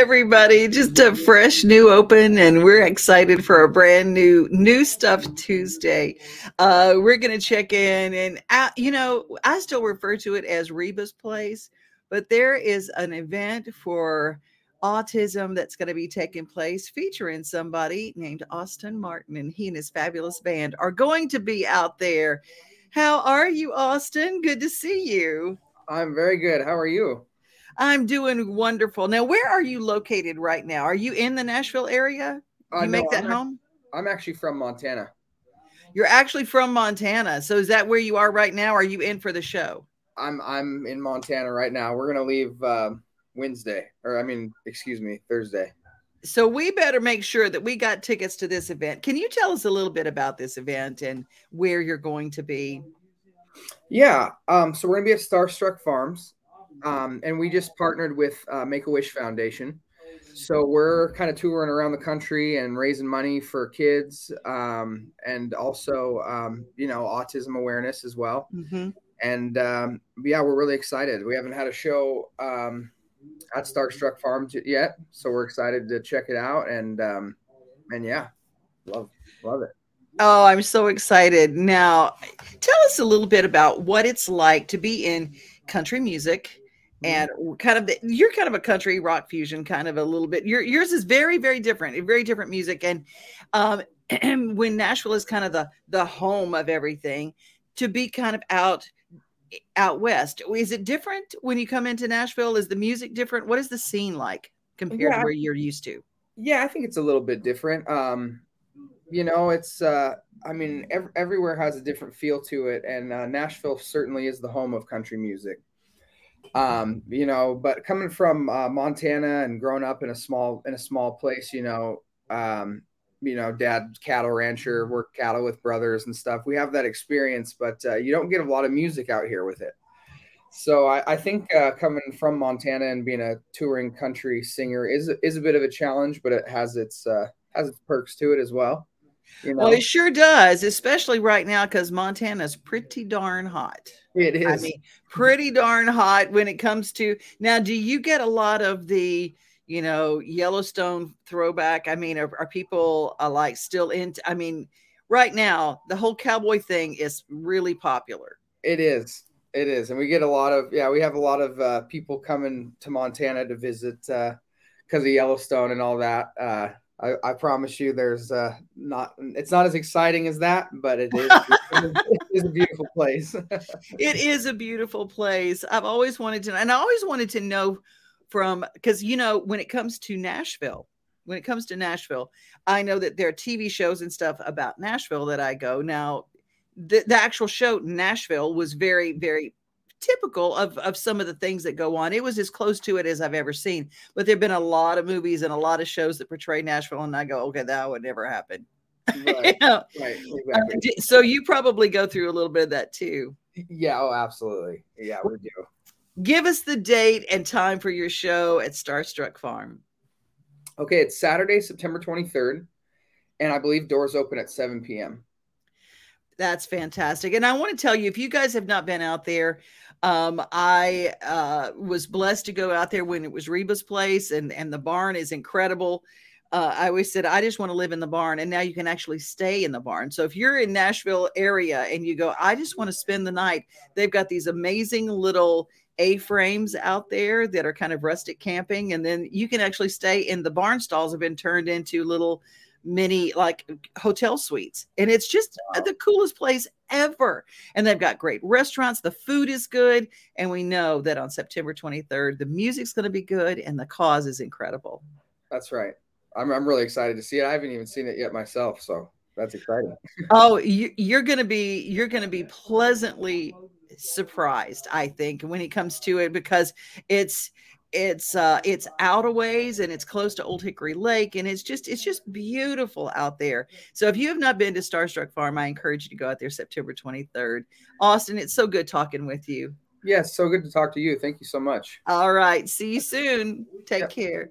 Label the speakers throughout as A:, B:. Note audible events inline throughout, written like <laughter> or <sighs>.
A: everybody. Just a fresh new open, and we're excited for a brand new new stuff Tuesday. Uh, we're going to check in, and uh, you know, I still refer to it as Reba's Place, but there is an event for autism that's going to be taking place featuring somebody named Austin Martin, and he and his fabulous band are going to be out there. How are you, Austin? Good to see you.
B: I'm very good. How are you?
A: I'm doing wonderful. Now, where are you located right now? Are you in the Nashville area?
B: Uh,
A: You
B: no,
A: make that
B: I'm
A: home?
B: I'm actually from Montana.
A: You're actually from Montana. So is that where you are right now? Are you in for the show?
B: I'm I'm in Montana right now. We're gonna leave um Wednesday, or I mean, excuse me, Thursday.
A: So we better make sure that we got tickets to this event. Can you tell us a little bit about this event and where you're going to be?
B: Yeah. Um. So we're gonna be at Starstruck Farms, um, and we just partnered with uh, Make a Wish Foundation. So we're kind of touring around the country and raising money for kids, um, and also um, you know autism awareness as well.
A: Mhm.
B: and um, yeah, we're really excited. We haven't had a show um, at Starstruck Farms yet, so we're excited to check it out. And um, and yeah, love love it.
A: Oh, I'm so excited. Now, tell us a little bit about what it's like to be in country music and kind of the, you're kind of a country rock fusion kind of a little bit. Your yours is very very different, very different music and um <clears throat> when Nashville is kind of the the home of everything to be kind of out out west. Is it different when you come into Nashville? Is the music different? What is the scene like compared
B: Yeah.
A: to where you're used to?
B: Yeah, I think it's a little bit different. Um, you know, it's uh, I mean, ev- everywhere has a different feel to it, and uh, Nashville certainly is the home of country music. Um, you know, but coming from uh, Montana and growing up in a small in a small place, you know, um, you know, dad cattle rancher, work cattle with brothers and stuff. We have that experience, but uh, you don't get a lot of music out here with it. So I, I think uh, coming from Montana and being a touring country singer is is a bit of a challenge, but it has its uh, has its perks to it as well. You know,
A: Well, it sure does, especially right now because Montana's pretty darn hot.
B: it is.
A: I mean, pretty darn hot when it comes to now. Do you get a lot of the, you know, Yellowstone throwback? I mean, are, are people uh, like still into? I mean, right now the whole cowboy thing is really popular.
B: It is. It is, and we get a lot of yeah. We have a lot of uh, people coming to Montana to visit because of Yellowstone and all that. I, I promise you, there's uh, not. It's not as exciting as that, but it is. <laughs> it is a beautiful place. <laughs>
A: it is a beautiful place. I've always wanted to, and I always wanted to know from because you know when it comes to Nashville, when it comes to Nashville, I know that there are TV shows and stuff about Nashville that I go now. The, the actual show Nashville was very very typical of of some of the things that go on. It was as close to it as I've ever seen. But there've been a lot of movies and a lot of shows that portray Nashville, and I go, okay, that would never happen. <laughs>
B: right,
A: You know?
B: right, uh, exactly.
A: So you probably go through a little bit of that too.
B: Yeah, oh, absolutely. Yeah, we do.
A: give us the date and time for your show at Starstruck Farm.
B: Okay, it's Saturday, September 23rd, and I believe doors open at 7 p.m.
A: That's fantastic. And I want to tell you, if you guys have not been out there, um, I uh, was blessed to go out there when it was Reba's place, and and the barn is incredible. Uh, I always said I just want to live in the barn, and now you can actually stay in the barn. So if you're in Nashville area and you go, I just want to spend the night, they've got these amazing little A-frames out there that are kind of rustic camping, and then you can actually stay in the barn stalls have been turned into little mini like hotel suites and it's just
B: Wow.
A: the coolest place ever and they've got great restaurants the food is good and we know that on september 23rd the music's going to be good and the cause is incredible
B: That's right. I'm, I'm really excited to see it. I haven't even seen it yet myself, so that's exciting.
A: oh you, you're going to be you're going to be pleasantly surprised, I think, when it comes to it because it's it's uh it's out a ways and it's close to Old Hickory Lake and it's just it's just beautiful out there. So if you have not been to Starstruck Farm, I encourage you to go out there September 23rd. Austin, it's so good talking with you.
B: Yes, so good to talk to you. Thank you so much.
A: All right, see you soon. Take
B: Yep.
A: care.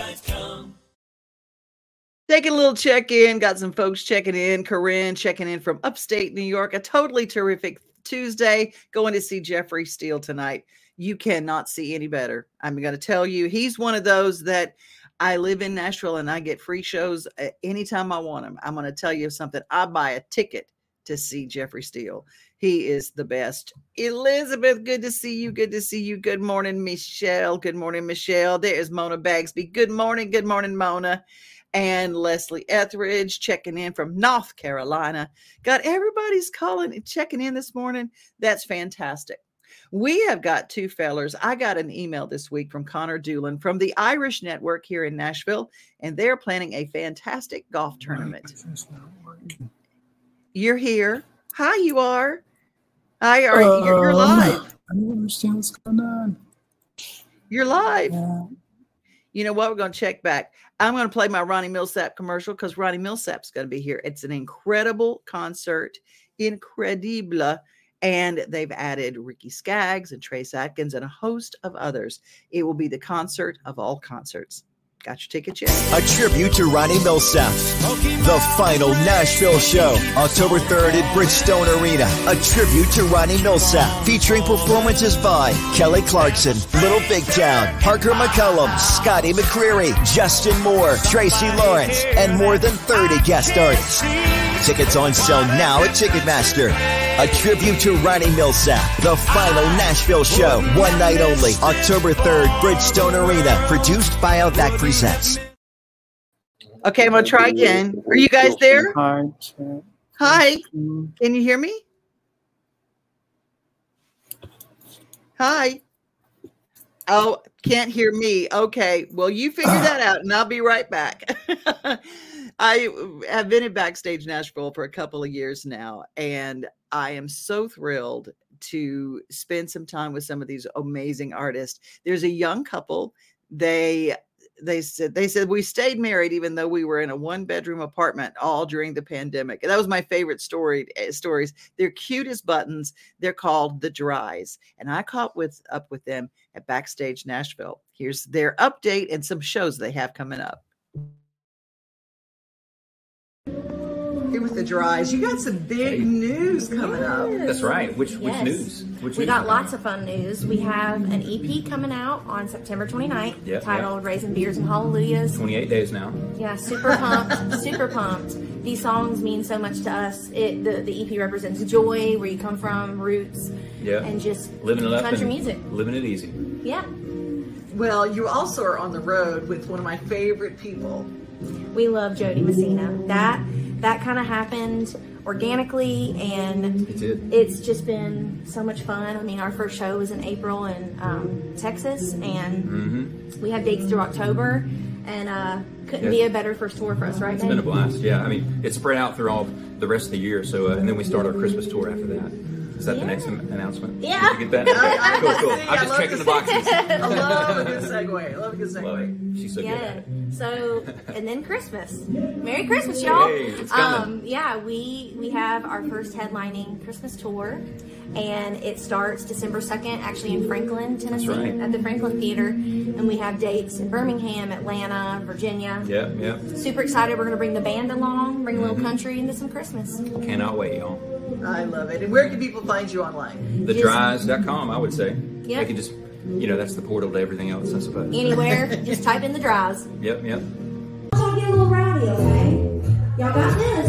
A: Taking a little check in, got some folks checking in. Corinne checking in from upstate New York. A totally terrific Tuesday. Going to see Jeffrey Steele tonight. You cannot see any better. I'm going to tell you, he's one of those that I live in Nashville and I get free shows uh, anytime I want them. I'm going to tell you something. I buy a ticket to see Jeffrey Steele. He is the best. Elizabeth, good to see you. Good to see you. Good morning, Michelle. Good morning, Michelle. There's Mona Bagsby. Good morning. Good morning, Mona and Leslie Etheridge checking in from North Carolina. Got everybody's calling and checking in this morning. That's fantastic. We have got two fellers. I got an email this week from Connor Doolin from the Irish Network here in Nashville, and they're planning a fantastic golf tournament. You're here. Hi, you are. Hi, are you're, you're
C: Um,
A: live.
C: I don't understand what's going on.
A: You're live.
C: Yeah.
A: You know what? We're going to check back. I'm going to play my Ronnie Milsap commercial because Ronnie Milsap's going to be here. It's an incredible concert, incredible. And they've added Ricky Skaggs and Trace Atkins and a host of others. It will be the concert of all concerts. Got your tickets yet?
D: A tribute to Ronnie Milsap. The final Nashville show, October 3rd at Bridgestone Arena. A tribute to Ronnie Milsap, featuring performances by Kelly Clarkson, Little Big Town, Parker McCollum, Scotty McCreery, Justin Moore, Tracy Lawrence, and more than 30 guest artists. Tickets on sale now at Ticketmaster. A tribute to Ronnie Milsap, the final Nashville show, one night only, October 3rd, Bridgestone Arena, produced by Outback Presents.
A: Okay, I'm going to try again. Are you guys there?
C: Hi.
A: Can you hear me? Hi. Oh, can't hear me. Okay. Well, you figure that <sighs> out and I'll be right back. <laughs> I have been in Backstage Nashville for a couple of years now, and I am so thrilled to spend some time with some of these amazing artists. There's a young couple. They they said they said we stayed married even though we were in a one bedroom apartment all during the pandemic. And that was my favorite story eh, stories. They're cute as buttons. They're called the Dryes, and I caught with up with them at Backstage Nashville. Here's their update and some shows they have coming up. With the Dryes, you got some big news coming up.
E: That's right. Which which
F: Yes.
E: news? Which
F: we
E: news?
F: got lots of fun news. We have an EP coming out on September 29th
E: Yep,
F: titled Raising Beers and Hallelujahs.
E: 28 days now.
F: Yeah, super pumped, super pumped. These songs mean so much to us. It the, the EP represents joy, where you come from, roots,
E: Yeah.
F: and just
E: living it up
F: country
E: and
F: music.
E: living it easy.
F: Yeah,
A: Well, you also are on the road with one of my favorite people.
F: we love Jo Dee Messina. That that kind of happened organically, and
E: It did.
F: it's just been so much fun. I mean, our first show was in April in um, Texas, and
E: Mm-hmm.
F: we have dates through October, and uh, couldn't be a better first tour for us, right?
E: It's been a blast. Yeah. I mean, it's spread out through all the rest of the year. So, uh, and then we start our Christmas tour after that. Is that the next an- announcement?
F: Yeah.
E: Did you get that? <laughs> Cool, cool.
A: see,
E: I'm just checking the boxes.
A: I love a good segue. I love a <laughs> good segue.
E: Love it. She's so good
F: Yeah.
E: at it.
F: So, and then Christmas. Merry Christmas, y'all.
E: Hey.
F: Um, yeah, we we have our first headlining Christmas tour, and it starts December second, actually in Franklin, Tennessee,
E: right.
F: at the Franklin Theater, and we have dates in Birmingham, Atlanta, Virginia.
E: Yep, yep.
F: Super excited. We're gonna bring the band along, bring a
E: Mm-hmm.
F: little country into some Christmas.
E: Cannot wait, y'all.
A: I love it. And where can people find you online?
E: Thedryes.com, I would say.
F: Yeah.
E: They can just, you know, that's the portal to everything else, I suppose.
F: Anywhere, <laughs> just type in the drives.
E: Yep, yep.
G: Y'all get a little rowdy, okay? Y'all got this?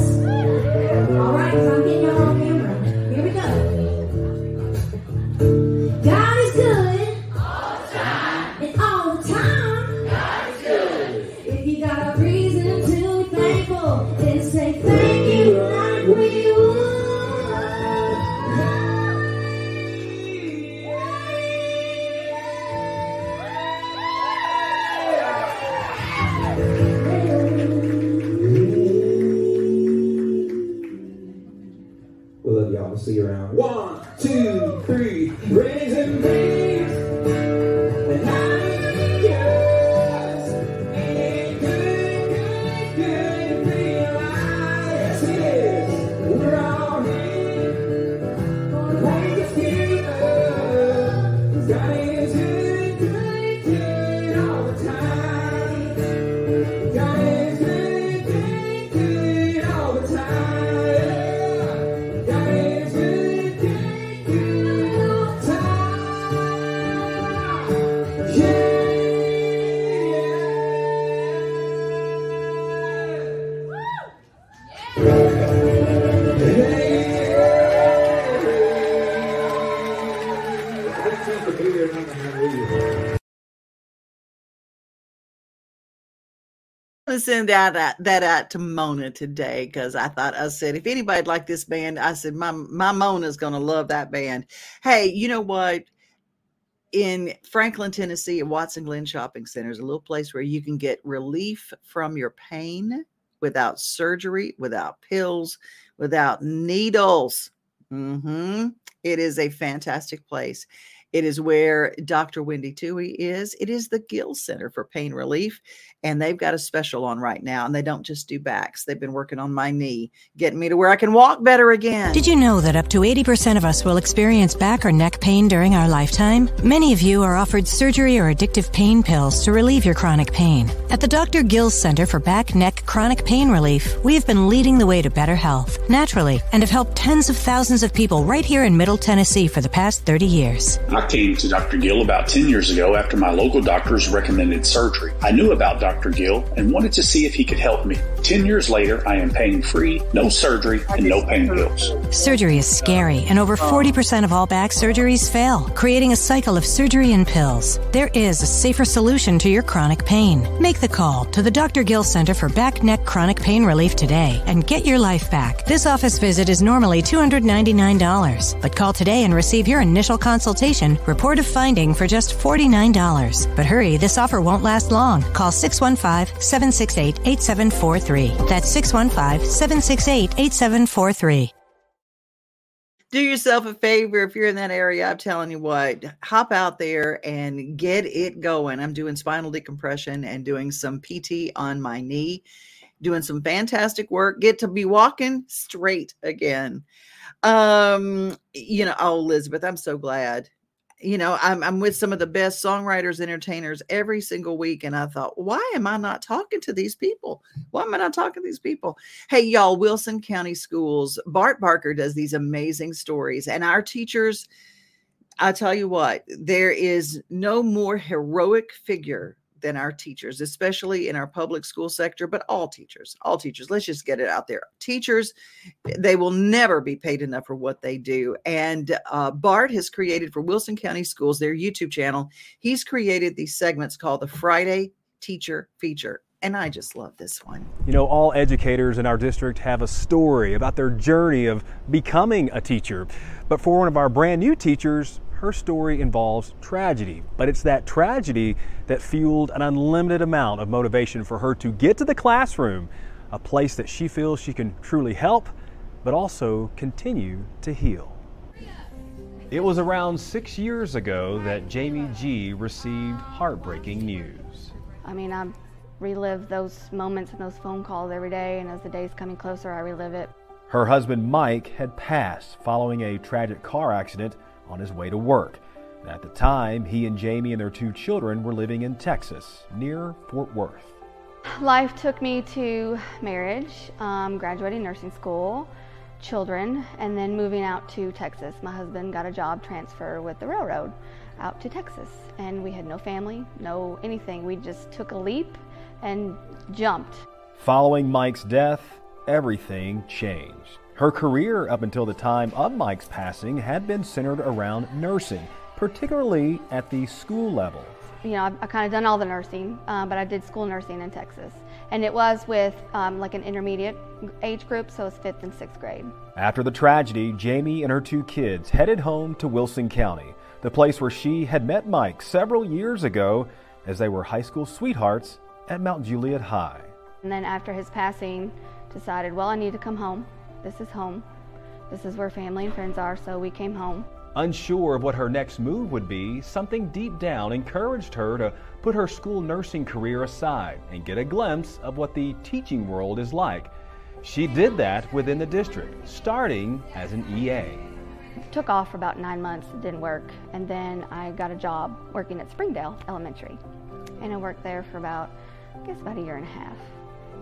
A: Send out, that out to Mona today because I thought I said if anybody'd like this band, I said my my Mona's gonna love that band. Hey, you know what? In Franklin, Tennessee, at Watson Glen Shopping Center is a little place where you can get relief from your pain without surgery, without pills, without needles. hmm It is a fantastic place. It is where Dr. Wendy Tui is. It is the Gill Center for Pain Relief, and they've got a special on right now. And they don't just do backs; they've been working on my knee, getting me to where I can walk better again.
H: Did you know that up to 80% of us will experience back or neck pain during our lifetime? Many of you are offered surgery or addictive pain pills to relieve your chronic pain. At the Dr. Gill Center for Back, Neck, Chronic Pain Relief, we have been leading the way to better health, naturally, and have helped tens of thousands of people right here in Middle Tennessee for the past 30 years.
I: I came to Dr. Gill about 10 years ago after my local doctors recommended surgery. I knew about Dr. Gill and wanted to see if he could help me. 10 years later, I am pain free, no surgery, and no pain pills.
H: Surgery is scary, and over 40% of all back surgeries fail, creating a cycle of surgery and pills. There is a safer solution to your chronic pain. Make the call to the Dr. Gill Center for Back, Neck, Chronic Pain Relief today and get your life back. This office visit is normally $299, but call today and receive your initial consultation, report a finding for just $49. But hurry, this offer won't last long. Call 615 768 8743. That's 615 768 8743.
A: do yourself a favor if you're in that area. I'm telling you what, hop out there and get it going. I'm doing spinal decompression and doing some PT on my knee, doing some fantastic work. Get to be walking straight again. Um, you know, oh Elizabeth, I'm so glad. You know, I'm I'm with some of the best songwriters, entertainers every single week, and I thought, why am I not talking to these people? Why am I not talking to these people? Hey, y'all, Wilson County Schools, Bart Barker does these amazing stories, and our teachers, I tell you what, there is no more heroic figure than our teachers, especially in our public school sector, but all teachers, all teachers. Let's just get it out there. Teachers, they will never be paid enough for what they do. And uh, Bart has created for Wilson County Schools, their YouTube channel, he's created these segments called the Friday Teacher Feature. And I just love this one.
J: You know, all educators in our district have a story about their journey of becoming a teacher. But for one of our brand new teachers, her story involves tragedy. But it's that tragedy that fueled an unlimited amount of motivation for her to get to the classroom, a place that she feels she can truly help, but also continue to heal. It was around six years ago that Jamie G received heartbreaking news.
K: I mean, I relive those moments and those phone calls every day, and as the day's coming closer, I relive it.
J: Her husband Mike had passed following a tragic car accident on his way to work. At the time, he and Jamie and their two children were living in Texas, near Fort Worth.
K: Life took me to marriage, um, graduating nursing school, children, and then moving out to Texas. My husband got a job transfer with the railroad out to Texas, and we had no family, no anything. We just took a leap and jumped.
J: Following Mike's death, everything changed. Her career up until the time of Mike's passing had been centered around nursing, particularly at the school level.
K: You know, I've, I've kind of done all the nursing, uh, but I did school nursing in Texas. And it was with um, like an intermediate age group, so it's fifth and sixth grade.
J: After the tragedy, Jamie and her two kids headed home to Wilson County, the place where she had met Mike several years ago as they were high school sweethearts at Mount Juliet High.
K: And then after his passing, decided, well, I need to come home. This is home. This is where family and friends are, so we came home.
J: Unsure of what her next move would be, something deep down encouraged her to put her school nursing career aside and get a glimpse of what the teaching world is like. She did that within the district, starting as an EA.
K: Took off for about nine months, it didn't work, and then I got a job working at Springdale Elementary. And I worked there for about, I guess, about a year and a half.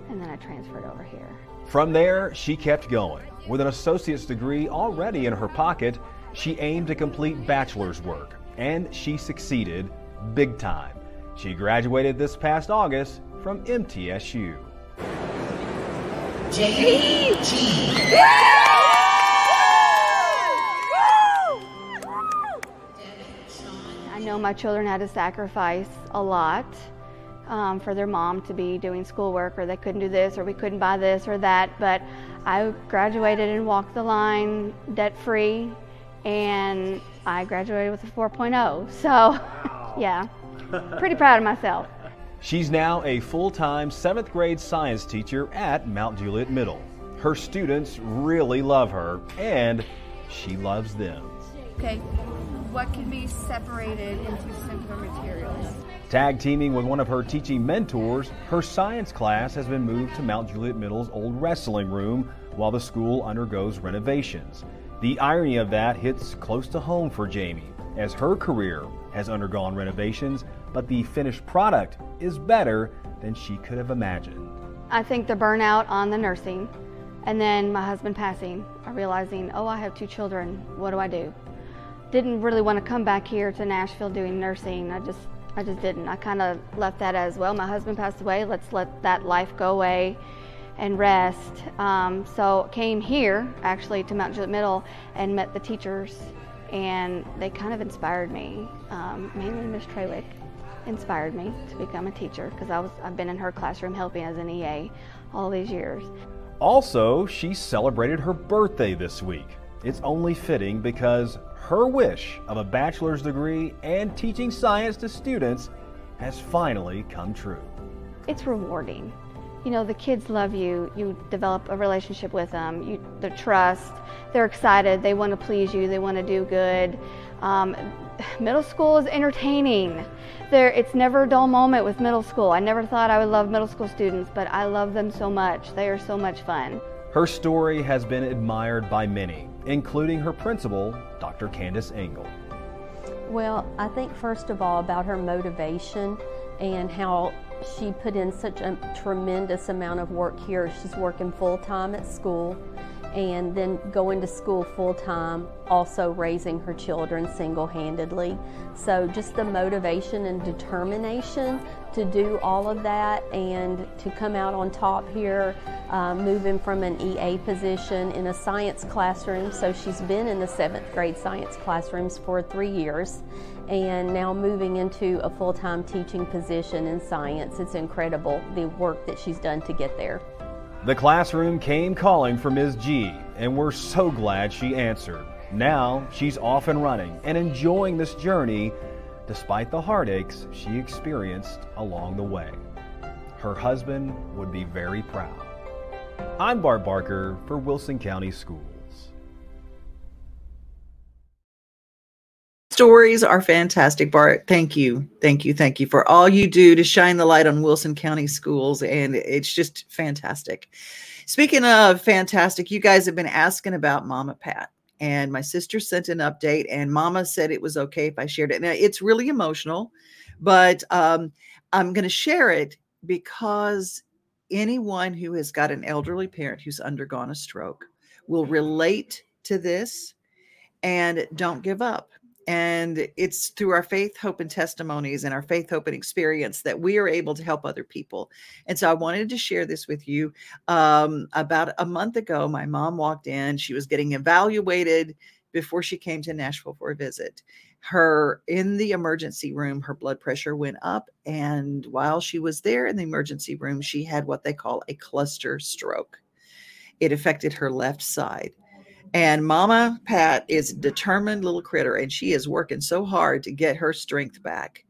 K: And then I transferred over here.
J: From there, she kept going. With an associate's degree already in her pocket, she aimed to complete bachelor's work, and she succeeded big time. She graduated this past August from MTSU.
K: I know my children had to sacrifice a lot um, for their mom to be doing schoolwork, or they couldn't do this, or we couldn't buy this or that. But I graduated and walked the line debt free, and I graduated with a 4.0. So, <laughs> yeah, pretty proud of myself.
J: She's now a full time seventh grade science teacher at Mount Juliet Middle. Her students really love her, and she loves them.
L: Okay, what can be separated into simpler materials?
J: Tag teaming with one of her teaching mentors, her science class has been moved to Mount Juliet Middle's old wrestling room while the school undergoes renovations. The irony of that hits close to home for Jamie, as her career has undergone renovations, but the finished product is better than she could have imagined.
K: I think the burnout on the nursing, and then my husband passing, I realizing, oh, I have two children, what do I do? Didn't really want to come back here to Nashville doing nursing. I just, I just didn't. I kind of left that as well. My husband passed away. Let's let that life go away and rest. Um, so came here actually to Mount Juliet Middle and met the teachers, and they kind of inspired me. Um, mainly Miss Trawick inspired me to become a teacher because I was I've been in her classroom helping as an EA all these years.
J: Also, she celebrated her birthday this week. It's only fitting because her wish of a bachelor's degree and teaching science to students has finally come true.
K: It's rewarding. You know, the kids love you. You develop a relationship with them. You, the trust. They're excited. They want to please you. They want to do good. Um, middle school is entertaining. There, it's never a dull moment with middle school. I never thought I would love middle school students, but I love them so much. They are so much fun.
J: Her story has been admired by many, including her principal, Dr. Candace Engel.
M: Well, I think first of all about her motivation and how she put in such a tremendous amount of work here. She's working full time at school and then going to school full time, also raising her children single handedly. So, just the motivation and determination to do all of that and to come out on top here, uh, moving from an EA position in a science classroom. So, she's been in the seventh grade science classrooms for three years and now moving into a full time teaching position in science. It's incredible the work that she's done to get there.
J: The classroom came calling for Ms. G, and we're so glad she answered. Now she's off and running and enjoying this journey despite the heartaches she experienced along the way. Her husband would be very proud. I'm Bart Barker for Wilson County Schools.
A: Stories are fantastic, Bart. Thank you. Thank you. Thank you for all you do to shine the light on Wilson County schools. And it's just fantastic. Speaking of fantastic, you guys have been asking about Mama Pat. And my sister sent an update, and Mama said it was okay if I shared it. Now, it's really emotional, but um, I'm going to share it because anyone who has got an elderly parent who's undergone a stroke will relate to this and don't give up. And it's through our faith, hope, and testimonies and our faith, hope, and experience that we are able to help other people. And so I wanted to share this with you. Um, about a month ago, my mom walked in. She was getting evaluated before she came to Nashville for a visit. Her in the emergency room, her blood pressure went up. And while she was there in the emergency room, she had what they call a cluster stroke. It affected her left side. And Mama Pat is a determined little critter, and she is working so hard to get her strength back.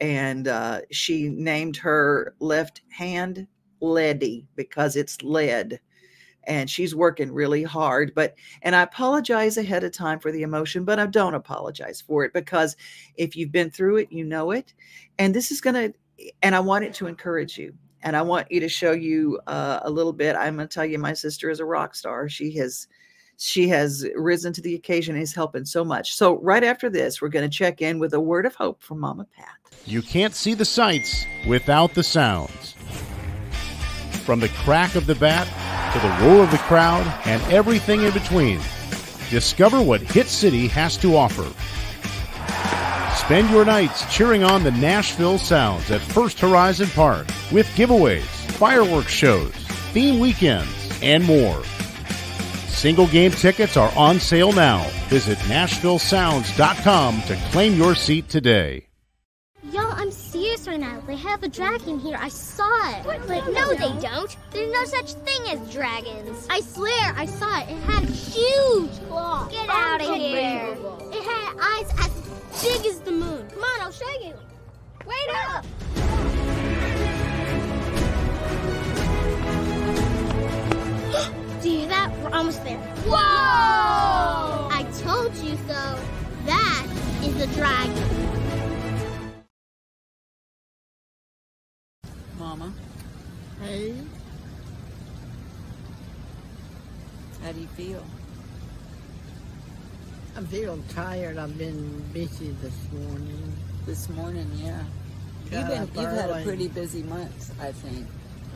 A: And uh, she named her left hand Leady because it's lead.
N: and she's working really hard. But and I apologize ahead of time for the emotion, but I don't apologize for it because if you've been through it, you know it. And this is gonna, and I want it to encourage you. And I want you to show you uh, a little bit. I'm going to tell you, my sister is a rock star. She has she has risen to the occasion and is helping so much. So, right after this, we're going to check in with a word of hope from Mama Pat.
O: You can't see the sights without the sounds. From the crack of the bat to the roar of the crowd and everything in between, discover what Hit City has to offer. Spend your nights cheering on the Nashville Sounds at First Horizon Park with giveaways, fireworks shows, theme weekends, and more. Single game tickets are on sale now. Visit NashvilleSounds.com to claim your seat today.
P: Y'all, I'm serious right now. They have a dragon here. I saw it. But no, they don't. There's no such thing as dragons. I swear, I saw it. It had huge claws. Get out of here. It had eyes as big as the moon. Come on, I'll show you. Wait up. Do you hear that? We're almost there. Whoa! I told you so. That is a dragon.
N: Mama,
Q: Hey,
N: how do you feel?
Q: I feel tired. I've been busy this morning.
N: This morning, yeah.
Q: Got
N: You've been you've had a pretty busy month, I think.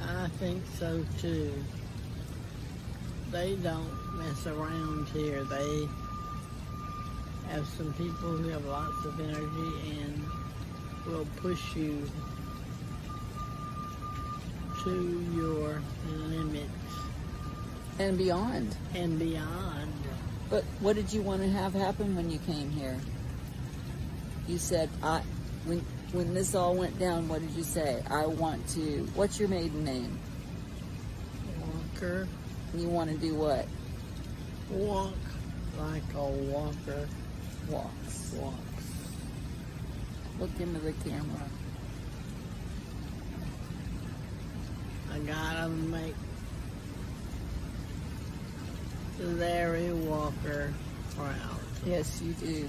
Q: I think so too. They don't mess around here. They have some people who have lots of energy and will push you to your limits
N: And beyond.
Q: and beyond.
N: But what did you want to have happen when you came here? You said I when when this all went down, what did you say? I want to what's your maiden name?
Q: Walker,
N: You want to do what?
Q: walk like a walker
N: Walks.
Q: walks.
N: Look into the camera.
Q: I gotta make Larry Walker proud.
N: Yes, you do.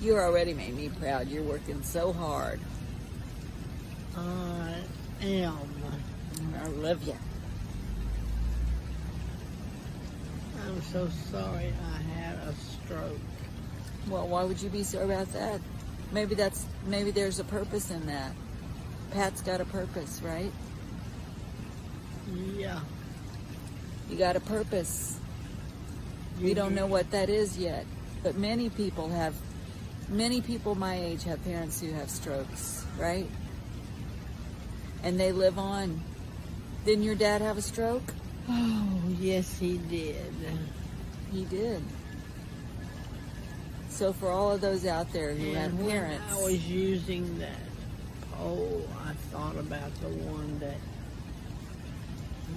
N: You already made me proud. You're working so hard.
Q: I am.
N: I love you.
Q: I'm so sorry I had a stroke.
N: Well, why would you be sorry about that? Maybe that's maybe there's a purpose in that. Pat's got a purpose, right?
Q: Yeah.
N: You got a purpose. We don't know what that is yet, but many people have many people my age have parents who have strokes, right? And they live on. Didn't your dad have a stroke?
Q: Oh, yes, he did.
N: He did. So for all of those out there who have
Q: And when
N: parents,
Q: I was using that Oh, I thought about the one that.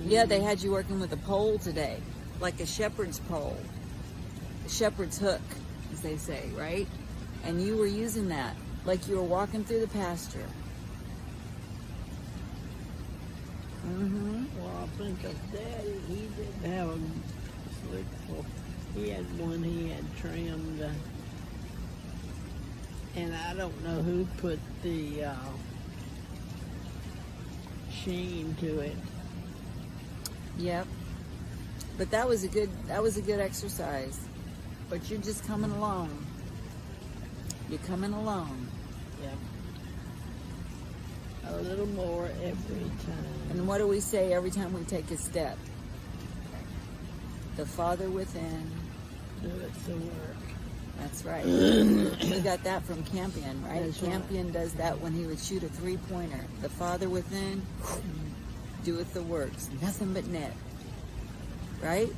N: yeah, they had you working with a pole today, like a shepherd's pole, a shepherd's hook, as they say, right? And you were using that like you were walking through the pasture. Mm-hmm.
Q: Well, I think of Daddy, he did have a slick. He had one he had trimmed. Uh, and I don't know who put the uh, sheen to it.
N: Yep. But that was a good that was a good exercise. But you're just coming along. You're coming along.
Q: Yep. A little more every time.
N: And what do we say every time we take a step? The Father within.
Q: Do it the work.
N: That's right. <coughs> we got that from Campion, right?
Q: That's right.
N: Campion does that when he would shoot a three pointer. The Father within doeth the works. Nothing but net. Right?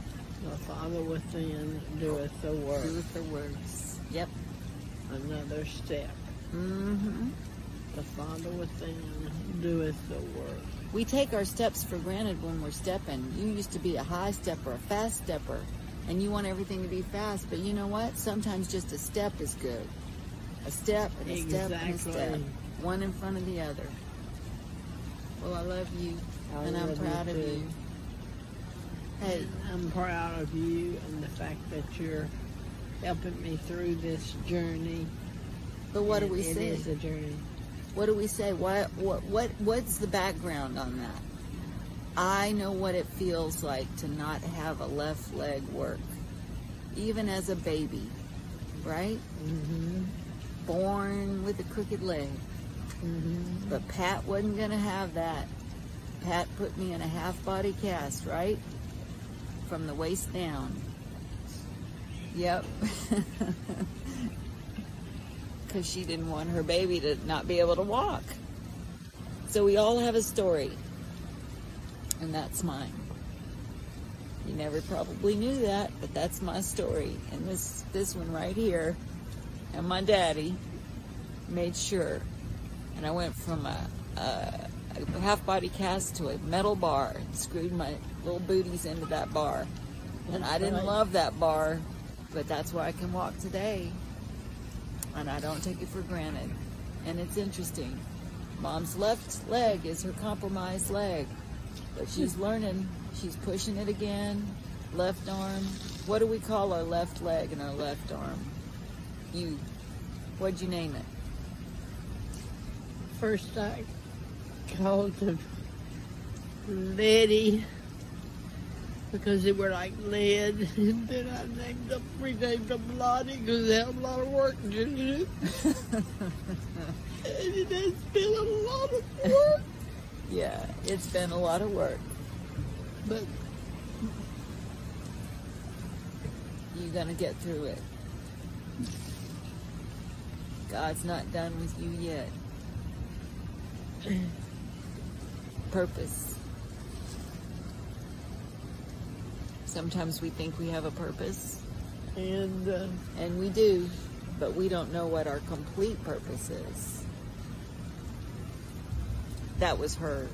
Q: The Father within doeth the work.
N: Doeth the works. Yep.
Q: Another step.
N: Mm-hmm.
Q: The Father within doeth the work.
N: We take our steps for granted when we're stepping. You used to be a high stepper, a fast stepper, and you want everything to be fast. But you know what? Sometimes just a step is good. A step and a step and a step.
Q: Exactly.
N: One in front of the other. Well, I love you,
Q: I
N: and I'm
Q: love you
N: proud of
Q: too.
N: you.
Q: Hey, I'm proud of you and the fact that you're helping me through this journey.
N: But what do we
Q: it
N: say?
Q: is a journey.
N: What do we say? What what what what's the background on that? I know what it feels like to not have a left leg work, even as a baby, right?
Q: Mm-hmm.
N: Born with a crooked leg.
Q: Mm-hmm.
N: But Pat wasn't going to have that. Pat put me in a half body cast, right? From the waist down. Yep. <laughs> Because she didn't want her baby to not be able to walk. So we all have a story. And that's mine. You never probably knew that, but that's my story. And this this one right here, and my daddy made sure. And I went from a, a, a half body cast to a metal bar and screwed my little booties into that bar. And I didn't love that bar, but that's why I can walk today. And I don't take it for granted. And it's interesting. Mom's left leg is her compromised leg, but she's hmm. learning. She's pushing it again. Left arm. What do we call our left leg and our left arm? You. What'd you name it?
Q: First I called him Letty because they were like lead, <laughs> and then I named them, renamed them Lottie because they have a lot of work to do. <laughs> and it has been a lot of work, <laughs>
N: Yeah, it's been a lot of work.
Q: but
N: You're gonna get through it. God's not done with you yet. <clears throat> Purpose. Sometimes we think we have a purpose,
Q: and uh,
N: and we do, but we don't know what our complete purpose is. That was her,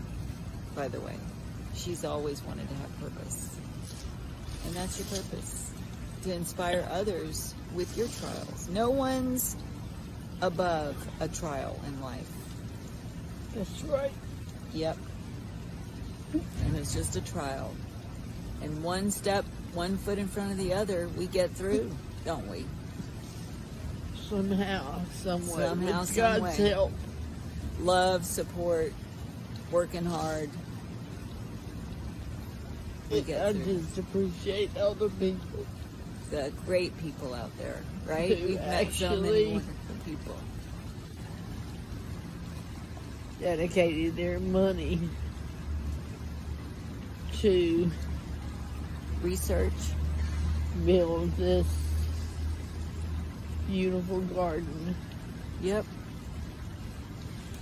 N: by the way. She's always wanted to have purpose. And that's your purpose to inspire others with your trials. No one's above a trial in life.
Q: that's right.
N: Yep. And it's just a trial. And one step, one foot in front of the other, we get through, don't we?
Q: Somehow, some way,
N: Somehow,
Q: with
N: some
Q: God's
N: way.
Q: help.
N: Love, support, working hard. We get
Q: I
N: through.
Q: just appreciate other people.
N: The great people out there, right?
Q: Who
N: We've met so many wonderful people.
Q: dedicated their money to
N: research,
Q: build this beautiful garden.
N: Yep.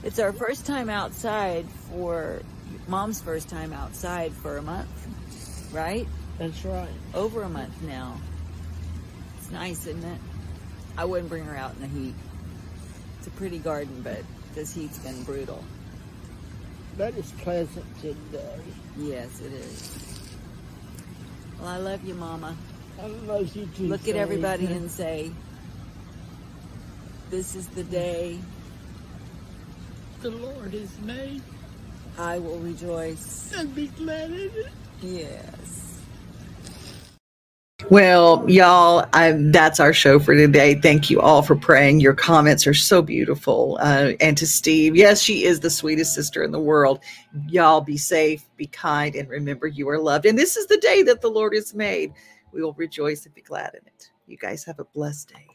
N: It's our first time outside for mom's first time outside for a month, right?
Q: That's right.
N: Over a month now. It's nice, isn't it? I wouldn't bring her out in the heat. It's a pretty garden, but this heat's been brutal.
Q: That is pleasant today.
N: Yes, it is. Well, I love you, Mama.
Q: I love you too.
N: Look at everybody and say, This is the day
Q: the Lord has made.
N: I will rejoice.
Q: And be glad in it.
N: Yes. Well, y'all, I, that's our show for today. Thank you all for praying. Your comments are so beautiful. Uh, and to Steve, yes, she is the sweetest sister in the world. Y'all be safe, be kind, and remember you are loved. And this is the day that the Lord has made. We will rejoice and be glad in it. You guys have a blessed day.